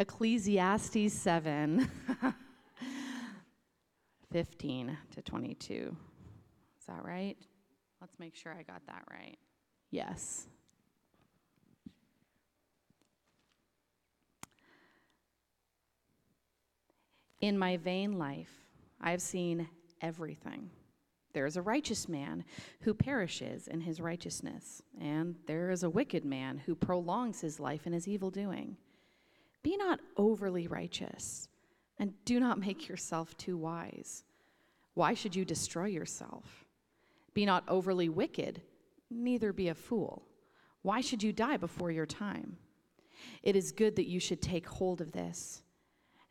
Ecclesiastes 7 15 to 22. Is that right? Let's make sure I got that right. Yes. In my vain life, I have seen everything. There is a righteous man who perishes in his righteousness, and there is a wicked man who prolongs his life in his evil doing. Be not overly righteous, and do not make yourself too wise. Why should you destroy yourself? Be not overly wicked, neither be a fool. Why should you die before your time? It is good that you should take hold of this,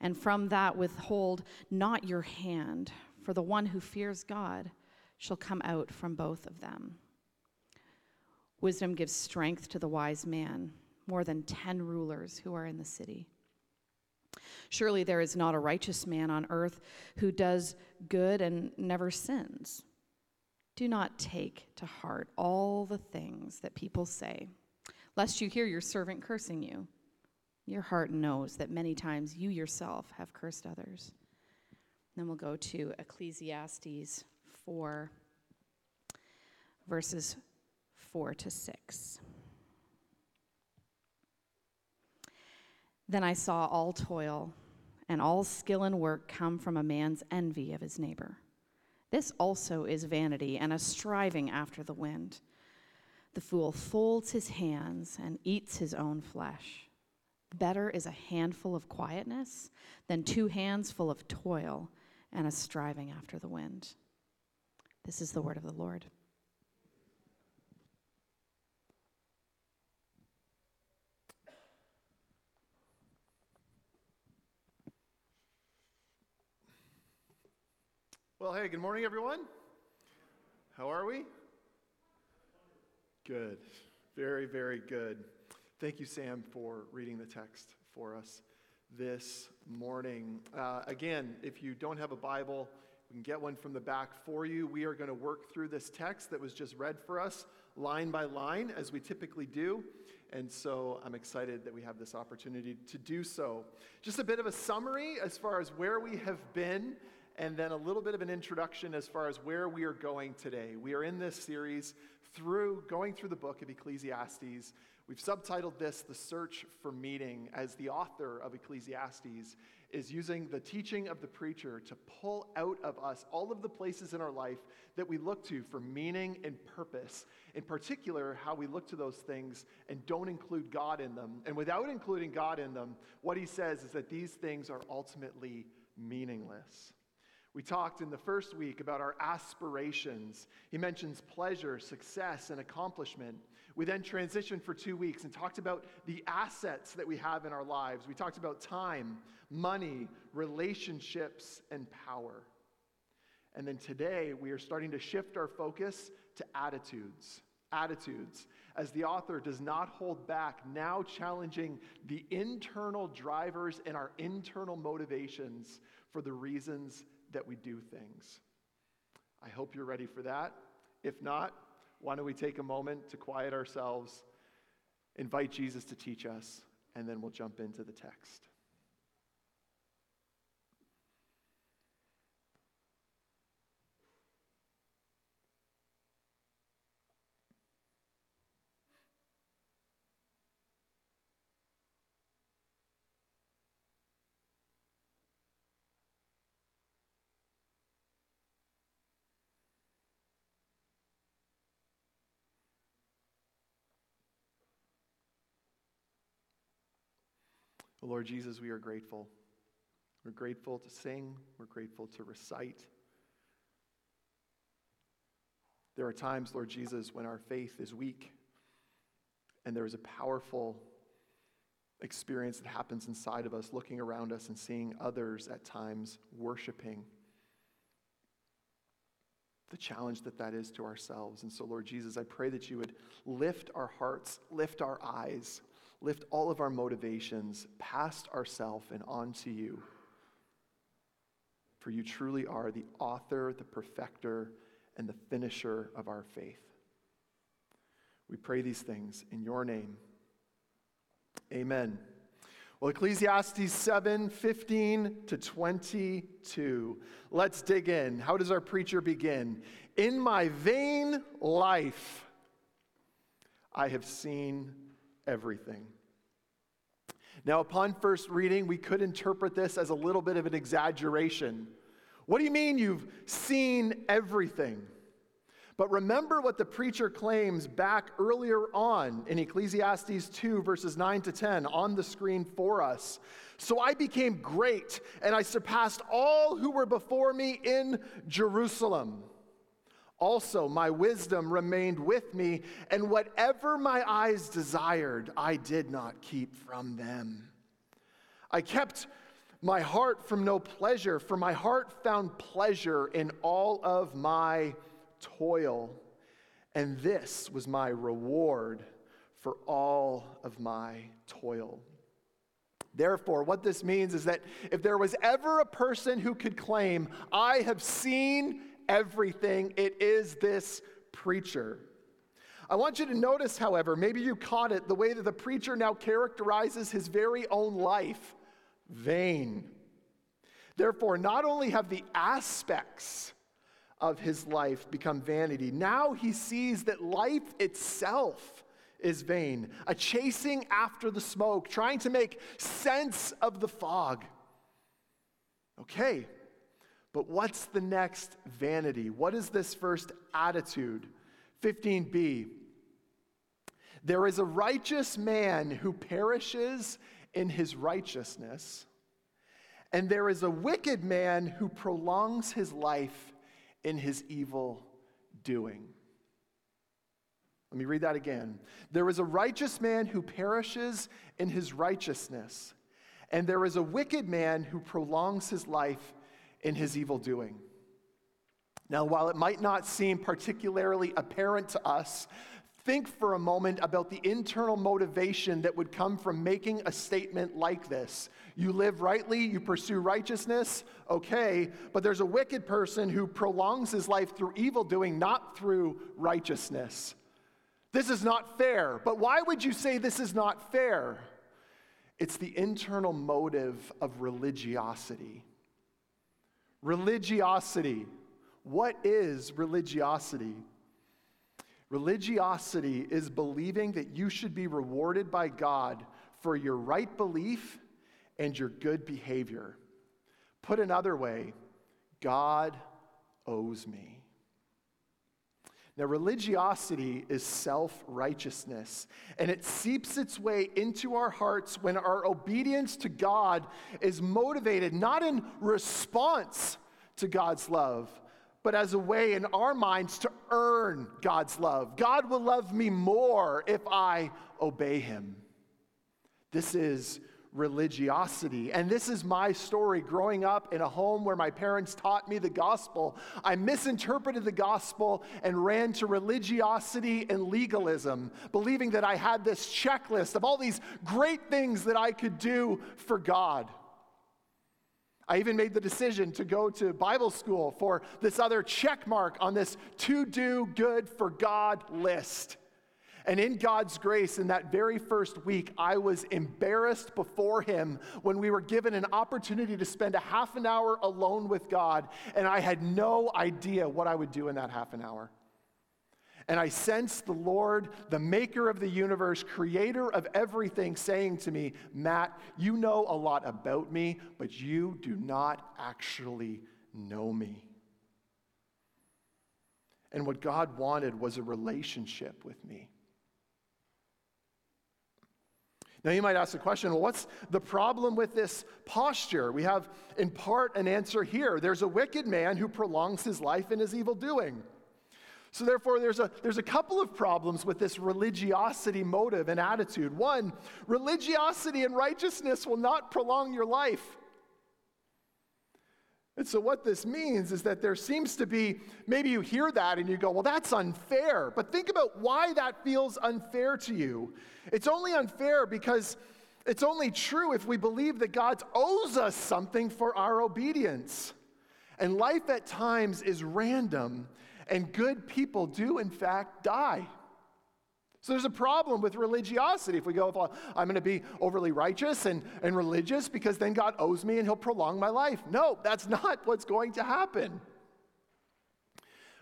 and from that withhold not your hand, for the one who fears God shall come out from both of them. Wisdom gives strength to the wise man, more than ten rulers who are in the city. Surely there is not a righteous man on earth who does good and never sins. Do not take to heart all the things that people say, lest you hear your servant cursing you. Your heart knows that many times you yourself have cursed others. Then we'll go to Ecclesiastes 4, verses 4 to 6. Then I saw all toil and all skill and work come from a man's envy of his neighbor. This also is vanity and a striving after the wind. The fool folds his hands and eats his own flesh. Better is a handful of quietness than two hands full of toil and a striving after the wind. This is the word of the Lord. Well, hey, good morning, everyone. How are we? Good. Very, very good. Thank you, Sam, for reading the text for us this morning. Uh, again, if you don't have a Bible, we can get one from the back for you. We are going to work through this text that was just read for us, line by line, as we typically do. And so I'm excited that we have this opportunity to do so. Just a bit of a summary as far as where we have been and then a little bit of an introduction as far as where we are going today. We are in this series through going through the book of Ecclesiastes. We've subtitled this The Search for Meaning, as the author of Ecclesiastes is using the teaching of the preacher to pull out of us all of the places in our life that we look to for meaning and purpose. In particular, how we look to those things and don't include God in them. And without including God in them, what he says is that these things are ultimately meaningless. We talked in the first week about our aspirations. He mentions pleasure, success, and accomplishment. We then transitioned for two weeks and talked about the assets that we have in our lives. We talked about time, money, relationships, and power. And then today, we are starting to shift our focus to attitudes. Attitudes, as the author does not hold back, now challenging the internal drivers and our internal motivations for the reasons that we do things. I hope you're ready for that. If not, why don't we take a moment to quiet ourselves, invite Jesus to teach us, and then we'll jump into the text. Lord Jesus, we are grateful. We're grateful to sing, we're grateful to recite. There are times, Lord Jesus, when our faith is weak and there is a powerful experience that happens inside of us, looking around us and seeing others at times worshiping. The challenge that that is to ourselves. And so, Lord Jesus, I pray that you would lift our hearts, lift our eyes lift all of our motivations past ourself and onto you. For you truly are the author, the perfecter, and the finisher of our faith. We pray these things in your name. Amen. Well, Ecclesiastes 7 15 to 22. Let's dig in. How does our preacher begin? In my vain life, I have seen everything. Now, upon first reading, we could interpret this as a little bit of an exaggeration. What do you mean you've seen everything? But remember what the preacher claims back earlier on in Ecclesiastes 2, verses 9 to 10, on the screen for us. So I became great, and I surpassed all who were before me in Jerusalem. Also, my wisdom remained with me, and whatever my eyes desired, I did not keep from them. I kept my heart from no pleasure, for my heart found pleasure in all of my toil, and this was my reward for all of my toil. Therefore, what this means is that if there was ever a person who could claim, I have seen everything, it is this preacher. I want you to notice, however, maybe you caught it, the way that the preacher now characterizes his very own life vain. Therefore, not only have the aspects of his life become vanity. Now he sees that life itself is vain, a chasing after the smoke, trying to make sense of the fog. Okay, but what's the next vanity? What is this first attitude? 15b. There is a righteous man who perishes in his righteousness, and there is a wicked man who prolongs his life in his evil doing. Let me read that again. There is a righteous man who perishes in his righteousness, and there is a wicked man who prolongs his life in his evil doing. Now, while it might not seem particularly apparent to us Think for a moment about the internal motivation that would come from making a statement like this. You live rightly, you pursue righteousness, okay, but there's a wicked person who prolongs his life through evil doing, not through righteousness. This is not fair. But why would you say this is not fair? It's the internal motive of religiosity. Religiosity. What is religiosity? Religiosity is believing that you should be rewarded by God for your right belief and your good behavior. Put another way, God owes me. Now, religiosity is self righteousness, and it seeps its way into our hearts when our obedience to God is motivated not in response to God's love, but as a way in our minds to earn God's love. God will love me more if I obey him. This is religiosity. And this is my story growing up in a home where my parents taught me the gospel. I misinterpreted the gospel and ran to religiosity and legalism, believing that I had this checklist of all these great things that I could do for God. I even made the decision to go to Bible school for this other check mark on this to do good for God list. And in God's grace, in that very first week, I was embarrassed before Him when we were given an opportunity to spend a half an hour alone with God, and I had no idea what I would do in that half an hour. And I sensed the Lord, the maker of the universe, creator of everything, saying to me, Matt, you know a lot about me, but you do not actually know me. And what God wanted was a relationship with me. Now, you might ask the question well, what's the problem with this posture? We have, in part, an answer here. There's a wicked man who prolongs his life in his evil doing. So, therefore, there's a, there's a couple of problems with this religiosity motive and attitude. One, religiosity and righteousness will not prolong your life. And so, what this means is that there seems to be maybe you hear that and you go, well, that's unfair. But think about why that feels unfair to you. It's only unfair because it's only true if we believe that God owes us something for our obedience. And life at times is random and good people do, in fact, die. So there's a problem with religiosity. If we go, well, I'm going to be overly righteous and, and religious because then God owes me and he'll prolong my life. No, that's not what's going to happen.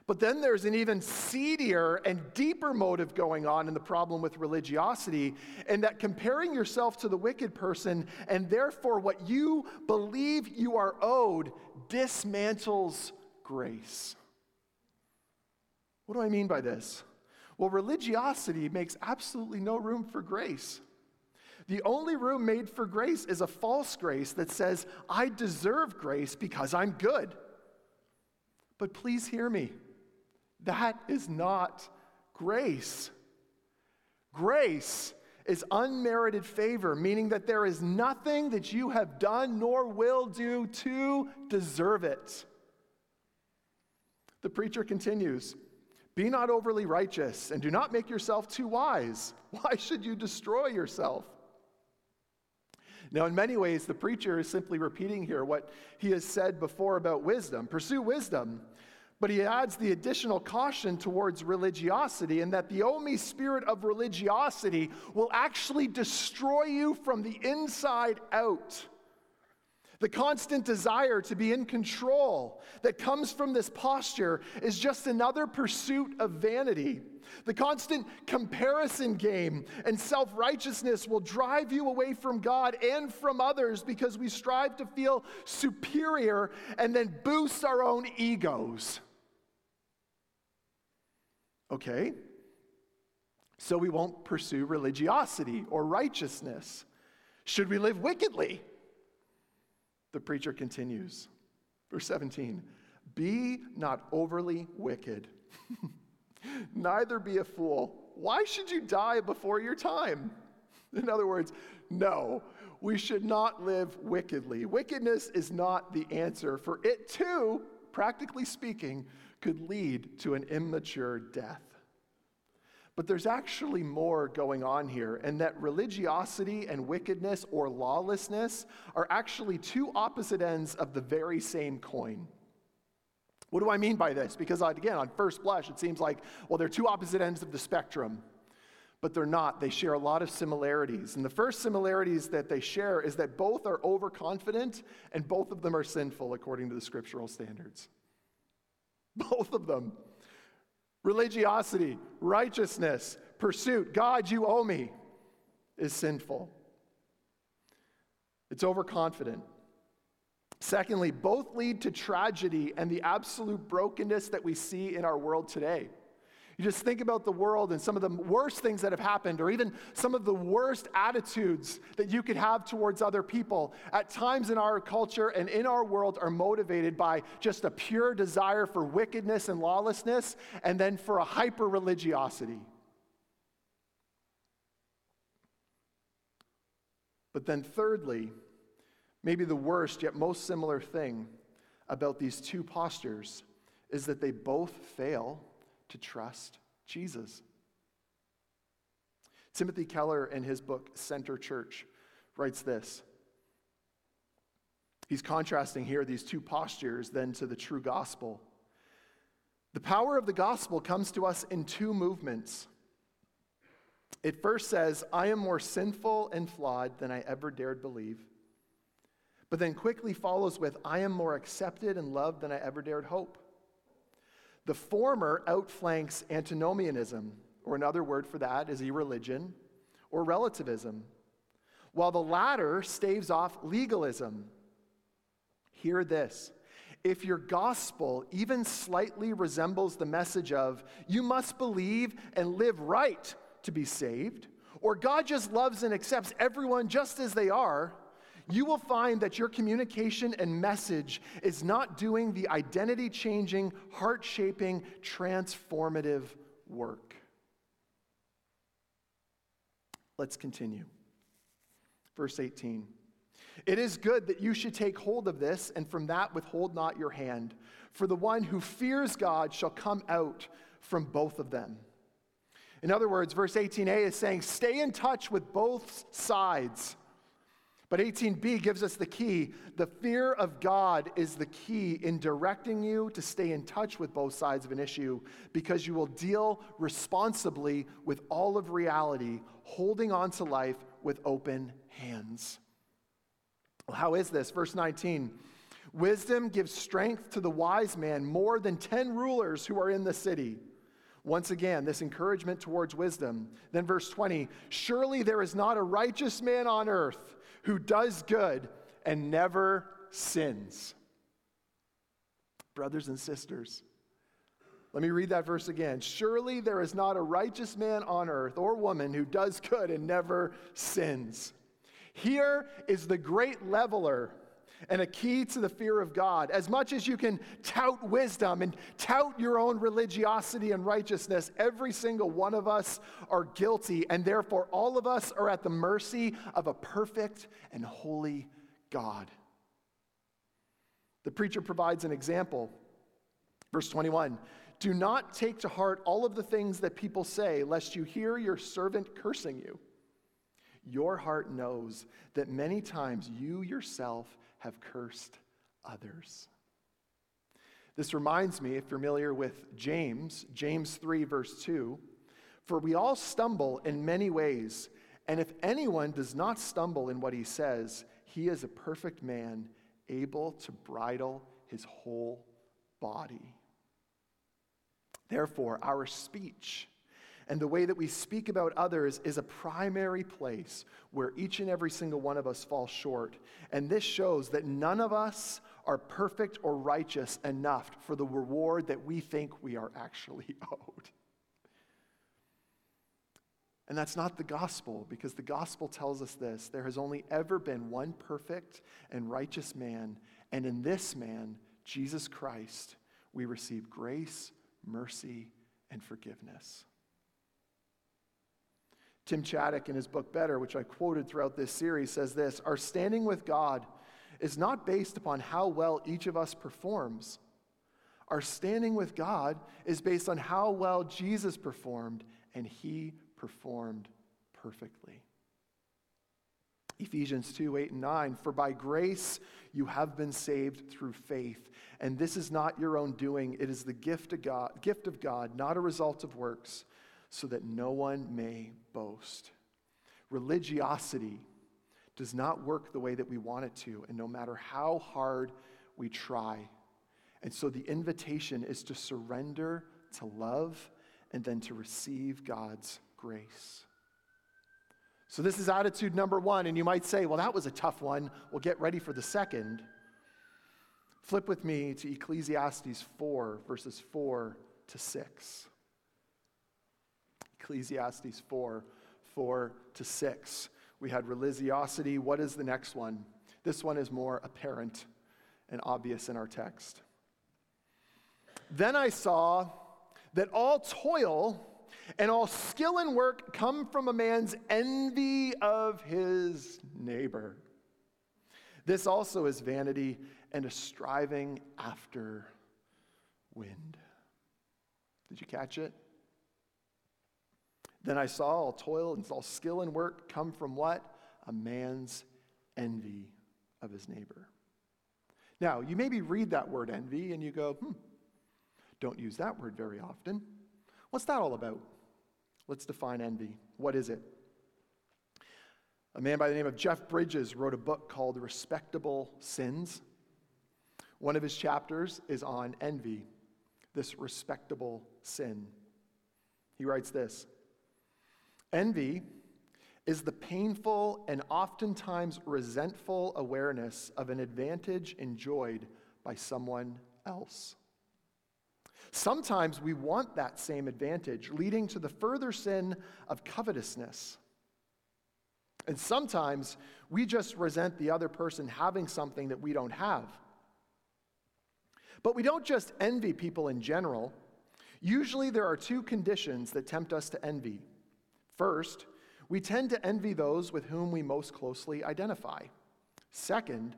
But then there's an even seedier and deeper motive going on in the problem with religiosity, and that comparing yourself to the wicked person and therefore what you believe you are owed dismantles grace. What do I mean by this? Well, religiosity makes absolutely no room for grace. The only room made for grace is a false grace that says, I deserve grace because I'm good. But please hear me. That is not grace. Grace is unmerited favor, meaning that there is nothing that you have done nor will do to deserve it. The preacher continues Be not overly righteous, and do not make yourself too wise. Why should you destroy yourself? Now, in many ways, the preacher is simply repeating here what he has said before about wisdom. Pursue wisdom but he adds the additional caution towards religiosity, and that the only spirit of religiosity will actually destroy you from the inside out. The constant desire to be in control that comes from this posture is just another pursuit of vanity. The constant comparison game and self righteousness will drive you away from God and from others because we strive to feel superior and then boost our own egos. Okay? So we won't pursue religiosity or righteousness. Should we live wickedly? The preacher continues. Verse 17 Be not overly wicked, neither be a fool. Why should you die before your time? In other words, no, we should not live wickedly. Wickedness is not the answer, for it too, practically speaking, could lead to an immature death. But there's actually more going on here, and that religiosity and wickedness or lawlessness are actually two opposite ends of the very same coin. What do I mean by this? Because, again, on first blush, it seems like, well, they're two opposite ends of the spectrum, but they're not. They share a lot of similarities. And the first similarities that they share is that both are overconfident and both of them are sinful according to the scriptural standards. Both of them. Religiosity, righteousness, pursuit, God, you owe me, is sinful. It's overconfident. Secondly, both lead to tragedy and the absolute brokenness that we see in our world today. You just think about the world and some of the worst things that have happened, or even some of the worst attitudes that you could have towards other people, at times in our culture and in our world, are motivated by just a pure desire for wickedness and lawlessness, and then for a hyper religiosity. But then, thirdly, maybe the worst yet most similar thing about these two postures is that they both fail to trust Jesus. Timothy Keller, in his book Center Church, writes this. He's contrasting here these two postures then to the true gospel. The power of the gospel comes to us in two movements. It first says, I am more sinful and flawed than I ever dared believe. But then quickly follows with, I am more accepted and loved than I ever dared hope. The former outflanks antinomianism, or another word for that is irreligion or relativism, while the latter staves off legalism. Hear this. If your gospel even slightly resembles the message of, you must believe and live right to be saved, or God just loves and accepts everyone just as they are, you will find that your communication and message is not doing the identity changing, heart shaping, transformative work. Let's continue. Verse 18. It is good that you should take hold of this, and from that withhold not your hand. For the one who fears God shall come out from both of them. In other words, verse 18a is saying, stay in touch with both sides But 18b gives us the key. The fear of God is the key in directing you to stay in touch with both sides of an issue because you will deal responsibly with all of reality, holding on to life with open hands. Well, how is this? Verse 19 Wisdom gives strength to the wise man more than 10 rulers who are in the city. Once again, this encouragement towards wisdom. Then, verse 20 Surely there is not a righteous man on earth who does good and never sins. Brothers and sisters, let me read that verse again. Surely there is not a righteous man on earth or woman who does good and never sins. Here is the great leveler and a key to the fear of God. As much as you can tout wisdom and tout your own religiosity and righteousness, every single one of us are guilty, and therefore all of us are at the mercy of a perfect and holy God. The preacher provides an example. Verse 21 Do not take to heart all of the things that people say, lest you hear your servant cursing you. Your heart knows that many times you yourself have cursed others. This reminds me, if you're familiar with James, James 3, verse 2 For we all stumble in many ways, and if anyone does not stumble in what he says, he is a perfect man, able to bridle his whole body. Therefore, our speech, and the way that we speak about others is a primary place where each and every single one of us falls short. And this shows that none of us are perfect or righteous enough for the reward that we think we are actually owed. And that's not the gospel, because the gospel tells us this there has only ever been one perfect and righteous man, and in this man, Jesus Christ, we receive grace, mercy, and forgiveness. Tim Chaddick, in his book Better, which I quoted throughout this series, says this Our standing with God is not based upon how well each of us performs. Our standing with God is based on how well Jesus performed, and he performed perfectly. Ephesians 2 8 and 9. For by grace you have been saved through faith. And this is not your own doing, it is the gift of God, gift of God not a result of works so that no one may boast. Religiosity does not work the way that we want it to, and no matter how hard we try. And so the invitation is to surrender to love and then to receive God's grace. So, this is attitude number one, and you might say, well, that was a tough one. We'll get ready for the second. Flip with me to Ecclesiastes 4, verses 4 to 6. Ecclesiastes 4 4 to 6. We had religiosity. What is the next one? This one is more apparent and obvious in our text. Then I saw that all toil and all skill and work come from a man's envy of his neighbor. This also is vanity and a striving after wind. Did you catch it? Then I saw all toil and all skill and work come from what? A man's envy of his neighbor. Now, you maybe read that word envy and you go, hmm, don't use that word very often. What's that all about? Let's define envy. What is it? A man by the name of Jeff Bridges wrote a book called Respectable Sins. One of his chapters is on envy, this respectable sin. He writes this Envy is the painful and oftentimes resentful awareness of an advantage enjoyed by someone else. Sometimes we want that same advantage, leading to the further sin of covetousness. And sometimes we just resent the other person having something that we don't have. But we don't just envy people in general. Usually, there are two conditions that tempt us to envy. First, we tend to envy those with whom we most closely identify. Second,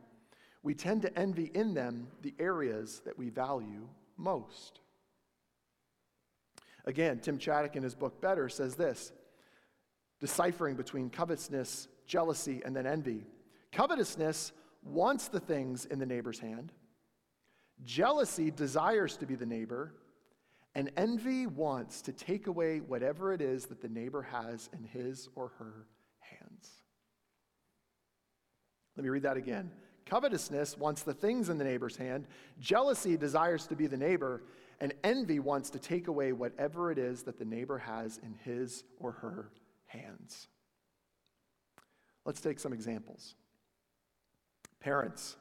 we tend to envy in them the areas that we value most. Again, Tim Chaddick in his book Better says this deciphering between covetousness, jealousy, and then envy. Covetousness wants the things in the neighbor's hand. Jealousy desires to be the neighbor. And envy wants to take away whatever it is that the neighbor has in his or her hands. Let me read that again. Covetousness wants the things in the neighbor's hand. Jealousy desires to be the neighbor. And envy wants to take away whatever it is that the neighbor has in his or her hands. Let's take some examples. Parents,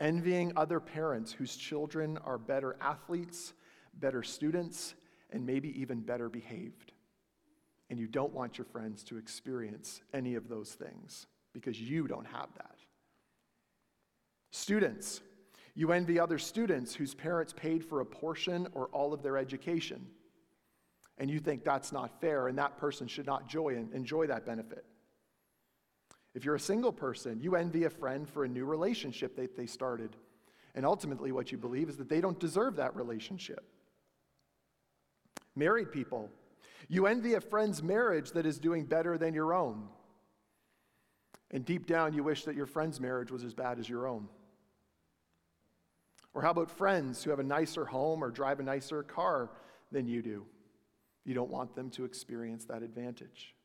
envying other parents whose children are better athletes, better students, and maybe even better behaved. And you don't want your friends to experience any of those things because you don't have that. Students, you envy other students whose parents paid for a portion or all of their education. And you think that's not fair and that person should not enjoy, enjoy that benefit. If you're a single person, you envy a friend for a new relationship that they started. And ultimately, what you believe is that they don't deserve that relationship. Married people, you envy a friend's marriage that is doing better than your own. And deep down, you wish that your friend's marriage was as bad as your own. Or how about friends who have a nicer home or drive a nicer car than you do? You don't want them to experience that advantage.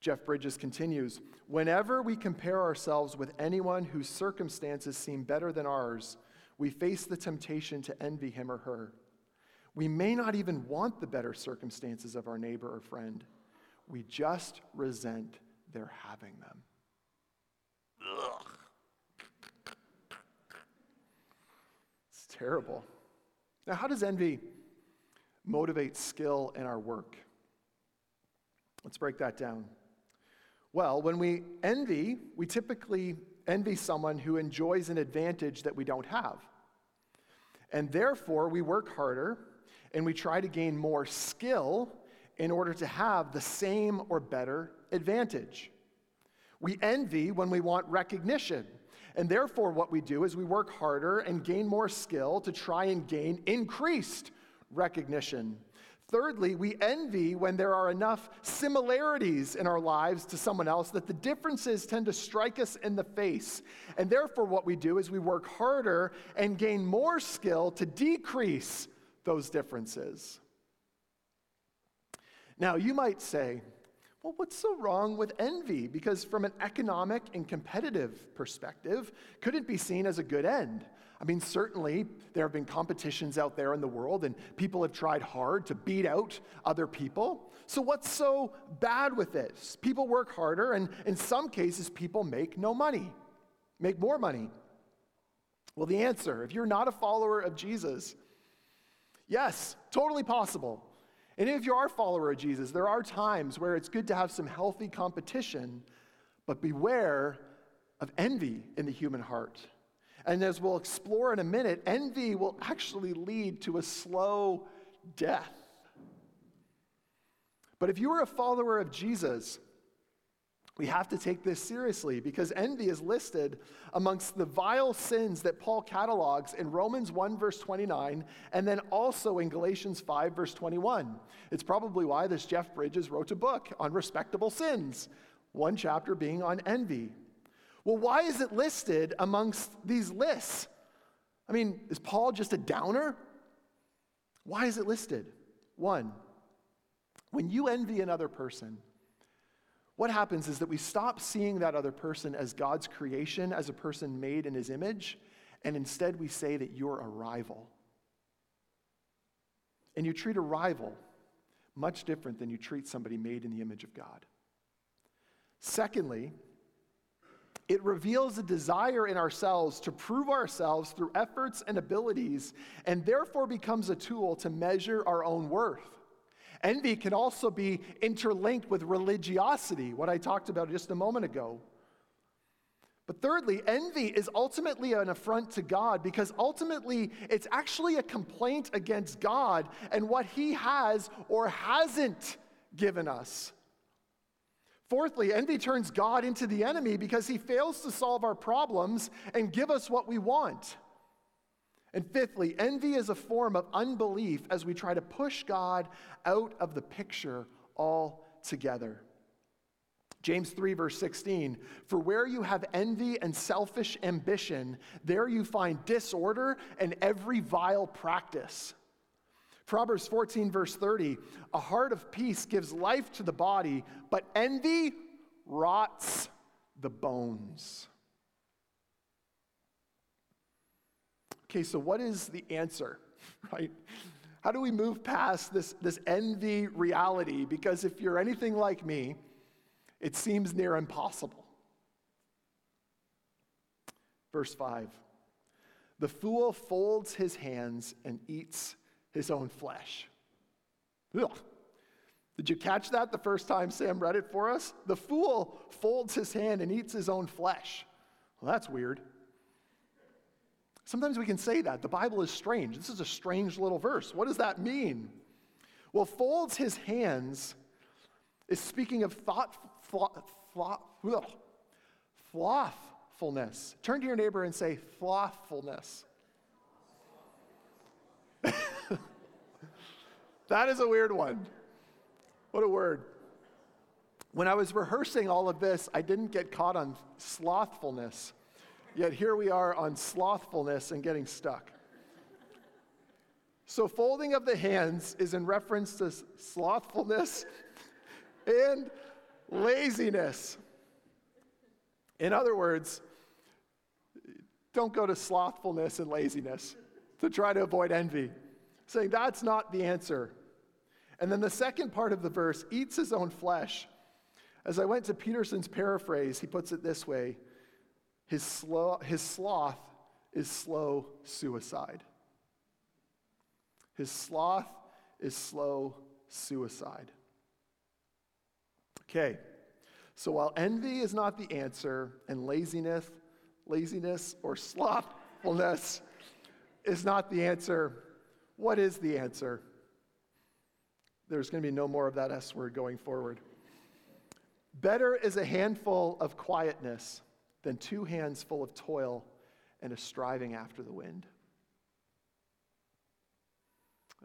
Jeff Bridges continues Whenever we compare ourselves with anyone whose circumstances seem better than ours, we face the temptation to envy him or her. We may not even want the better circumstances of our neighbor or friend, we just resent their having them. Ugh. It's terrible. Now, how does envy motivate skill in our work? Let's break that down. Well, when we envy, we typically envy someone who enjoys an advantage that we don't have. And therefore, we work harder and we try to gain more skill in order to have the same or better advantage. We envy when we want recognition and therefore, what we do is we work harder and gain more skill to try and gain increased recognition. Thirdly, we envy when there are enough similarities in our lives to someone else that the differences tend to strike us in the face. And therefore, what we do is we work harder and gain more skill to decrease those differences. Now, you might say, well, what's so wrong with envy? Because from an economic and competitive perspective, could it be seen as a good end? I mean, certainly there have been competitions out there in the world, and people have tried hard to beat out other people. So, what's so bad with this? People work harder, and in some cases, people make no money, make more money. Well, the answer, if you're not a follower of Jesus, yes, totally possible. And if you are a follower of Jesus, there are times where it's good to have some healthy competition, but beware of envy in the human heart. And as we'll explore in a minute, envy will actually lead to a slow death. But if you are a follower of Jesus, we have to take this seriously because envy is listed amongst the vile sins that Paul catalogs in Romans 1, verse 29, and then also in Galatians 5, verse 21. It's probably why this Jeff Bridges wrote a book on respectable sins, one chapter being on envy. Well, why is it listed amongst these lists? I mean, is Paul just a downer? Why is it listed? One, when you envy another person, what happens is that we stop seeing that other person as God's creation, as a person made in his image, and instead we say that you're a rival. And you treat a rival much different than you treat somebody made in the image of God. Secondly, it reveals a desire in ourselves to prove ourselves through efforts and abilities, and therefore becomes a tool to measure our own worth. Envy can also be interlinked with religiosity, what I talked about just a moment ago. But thirdly, envy is ultimately an affront to God because ultimately it's actually a complaint against God and what He has or hasn't given us. Fourthly, envy turns God into the enemy because He fails to solve our problems and give us what we want. And fifthly, envy is a form of unbelief as we try to push God out of the picture altogether. James 3, verse 16 For where you have envy and selfish ambition, there you find disorder and every vile practice. Proverbs 14, verse 30 A heart of peace gives life to the body, but envy rots the bones. Okay, so what is the answer, right? How do we move past this, this envy reality? Because if you're anything like me, it seems near impossible. Verse 5 The fool folds his hands and eats his own flesh. Ugh. Did you catch that the first time Sam read it for us? The fool folds his hand and eats his own flesh. Well, that's weird. Sometimes we can say that. The Bible is strange. This is a strange little verse. What does that mean? Well, folds his hands is speaking of thought, thought, thought, slothfulness. Turn to your neighbor and say, slothfulness. that is a weird one. What a word. When I was rehearsing all of this, I didn't get caught on slothfulness. Yet here we are on slothfulness and getting stuck. So, folding of the hands is in reference to slothfulness and laziness. In other words, don't go to slothfulness and laziness to try to avoid envy, saying that's not the answer. And then the second part of the verse eats his own flesh. As I went to Peterson's paraphrase, he puts it this way his, slow, his sloth is slow suicide. His sloth is slow suicide. Okay, so while envy is not the answer, and laziness, laziness or slothfulness is not the answer, what is the answer? There's going to be no more of that S word going forward. Better is a handful of quietness than two hands full of toil and a striving after the wind.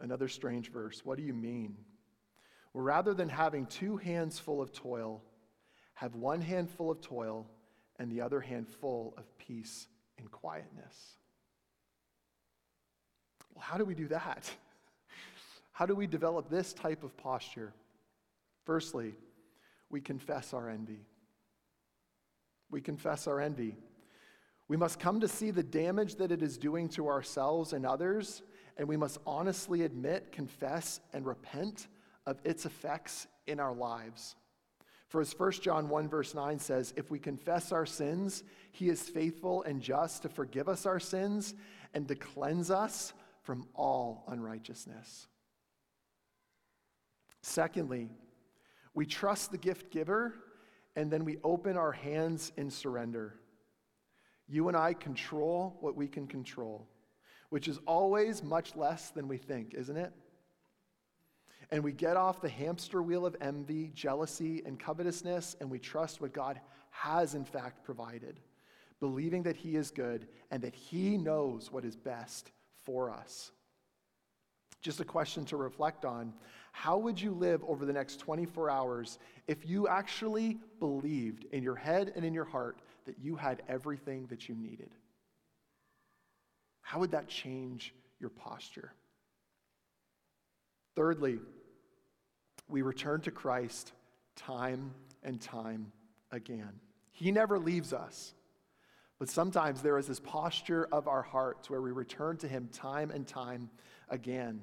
Another strange verse. What do you mean? Well, rather than having two hands full of toil, have one hand full of toil and the other hand full of peace and quietness. Well, how do we do that? How do we develop this type of posture? Firstly, we confess our envy. We confess our envy. We must come to see the damage that it is doing to ourselves and others, and we must honestly admit, confess, and repent of its effects in our lives. For as 1 John 1, verse 9 says, if we confess our sins, he is faithful and just to forgive us our sins and to cleanse us from all unrighteousness. Secondly, we trust the gift giver and then we open our hands in surrender. You and I control what we can control, which is always much less than we think, isn't it? And we get off the hamster wheel of envy, jealousy, and covetousness, and we trust what God has in fact provided, believing that He is good and that He knows what is best for us. Just a question to reflect on. How would you live over the next 24 hours if you actually believed in your head and in your heart that you had everything that you needed? How would that change your posture? Thirdly, we return to Christ time and time again. He never leaves us. But sometimes there is this posture of our hearts where we return to Him time and time again.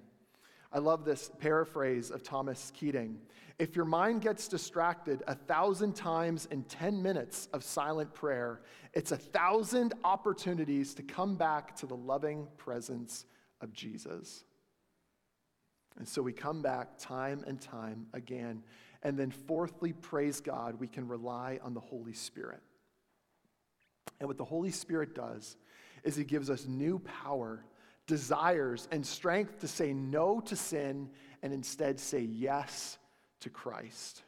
I love this paraphrase of Thomas Keating. If your mind gets distracted a thousand times in 10 minutes of silent prayer, it's a thousand opportunities to come back to the loving presence of Jesus. And so we come back time and time again. And then, fourthly, praise God, we can rely on the Holy Spirit. And what the Holy Spirit does is He gives us new power, desires, and strength to say no to sin and instead say yes to Christ.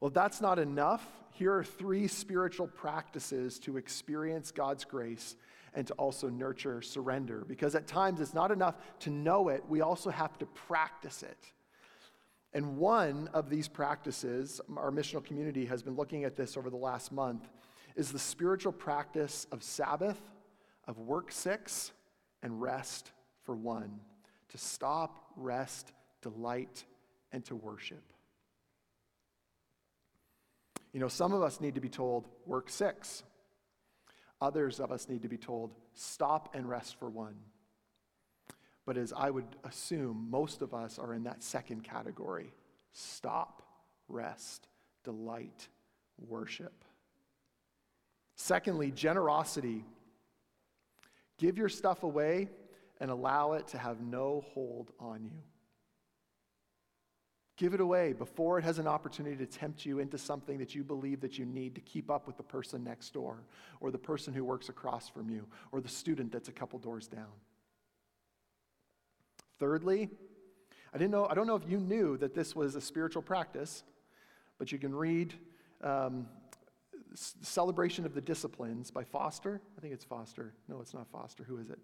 Well, if that's not enough, here are three spiritual practices to experience God's grace and to also nurture surrender. Because at times it's not enough to know it, we also have to practice it. And one of these practices, our missional community has been looking at this over the last month, is the spiritual practice of Sabbath, of work six, and rest for one. To stop, rest, delight, and to worship. You know, some of us need to be told, work six. Others of us need to be told, stop and rest for one. But as I would assume, most of us are in that second category stop, rest, delight, worship. Secondly, generosity. Give your stuff away and allow it to have no hold on you. Give it away before it has an opportunity to tempt you into something that you believe that you need to keep up with the person next door, or the person who works across from you, or the student that's a couple doors down. Thirdly, I didn't know, I don't know if you knew that this was a spiritual practice, but you can read um, Celebration of the Disciplines by Foster. I think it's Foster. No, it's not Foster. Who is it?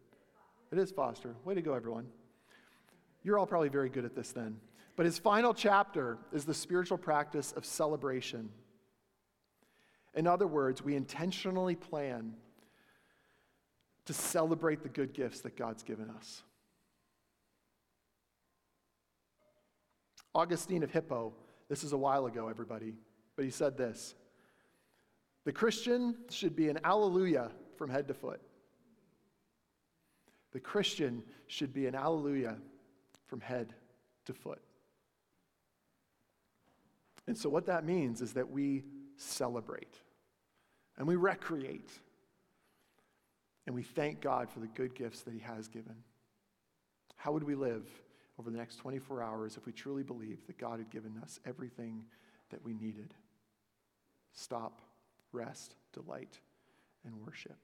It is Foster. Way to go, everyone. You're all probably very good at this then. But his final chapter is the spiritual practice of celebration. In other words, we intentionally plan to celebrate the good gifts that God's given us. Augustine of Hippo, this is a while ago, everybody, but he said this The Christian should be an alleluia from head to foot. The Christian should be an alleluia from head to foot. And so, what that means is that we celebrate and we recreate and we thank God for the good gifts that He has given. How would we live over the next 24 hours if we truly believed that God had given us everything that we needed? Stop, rest, delight, and worship.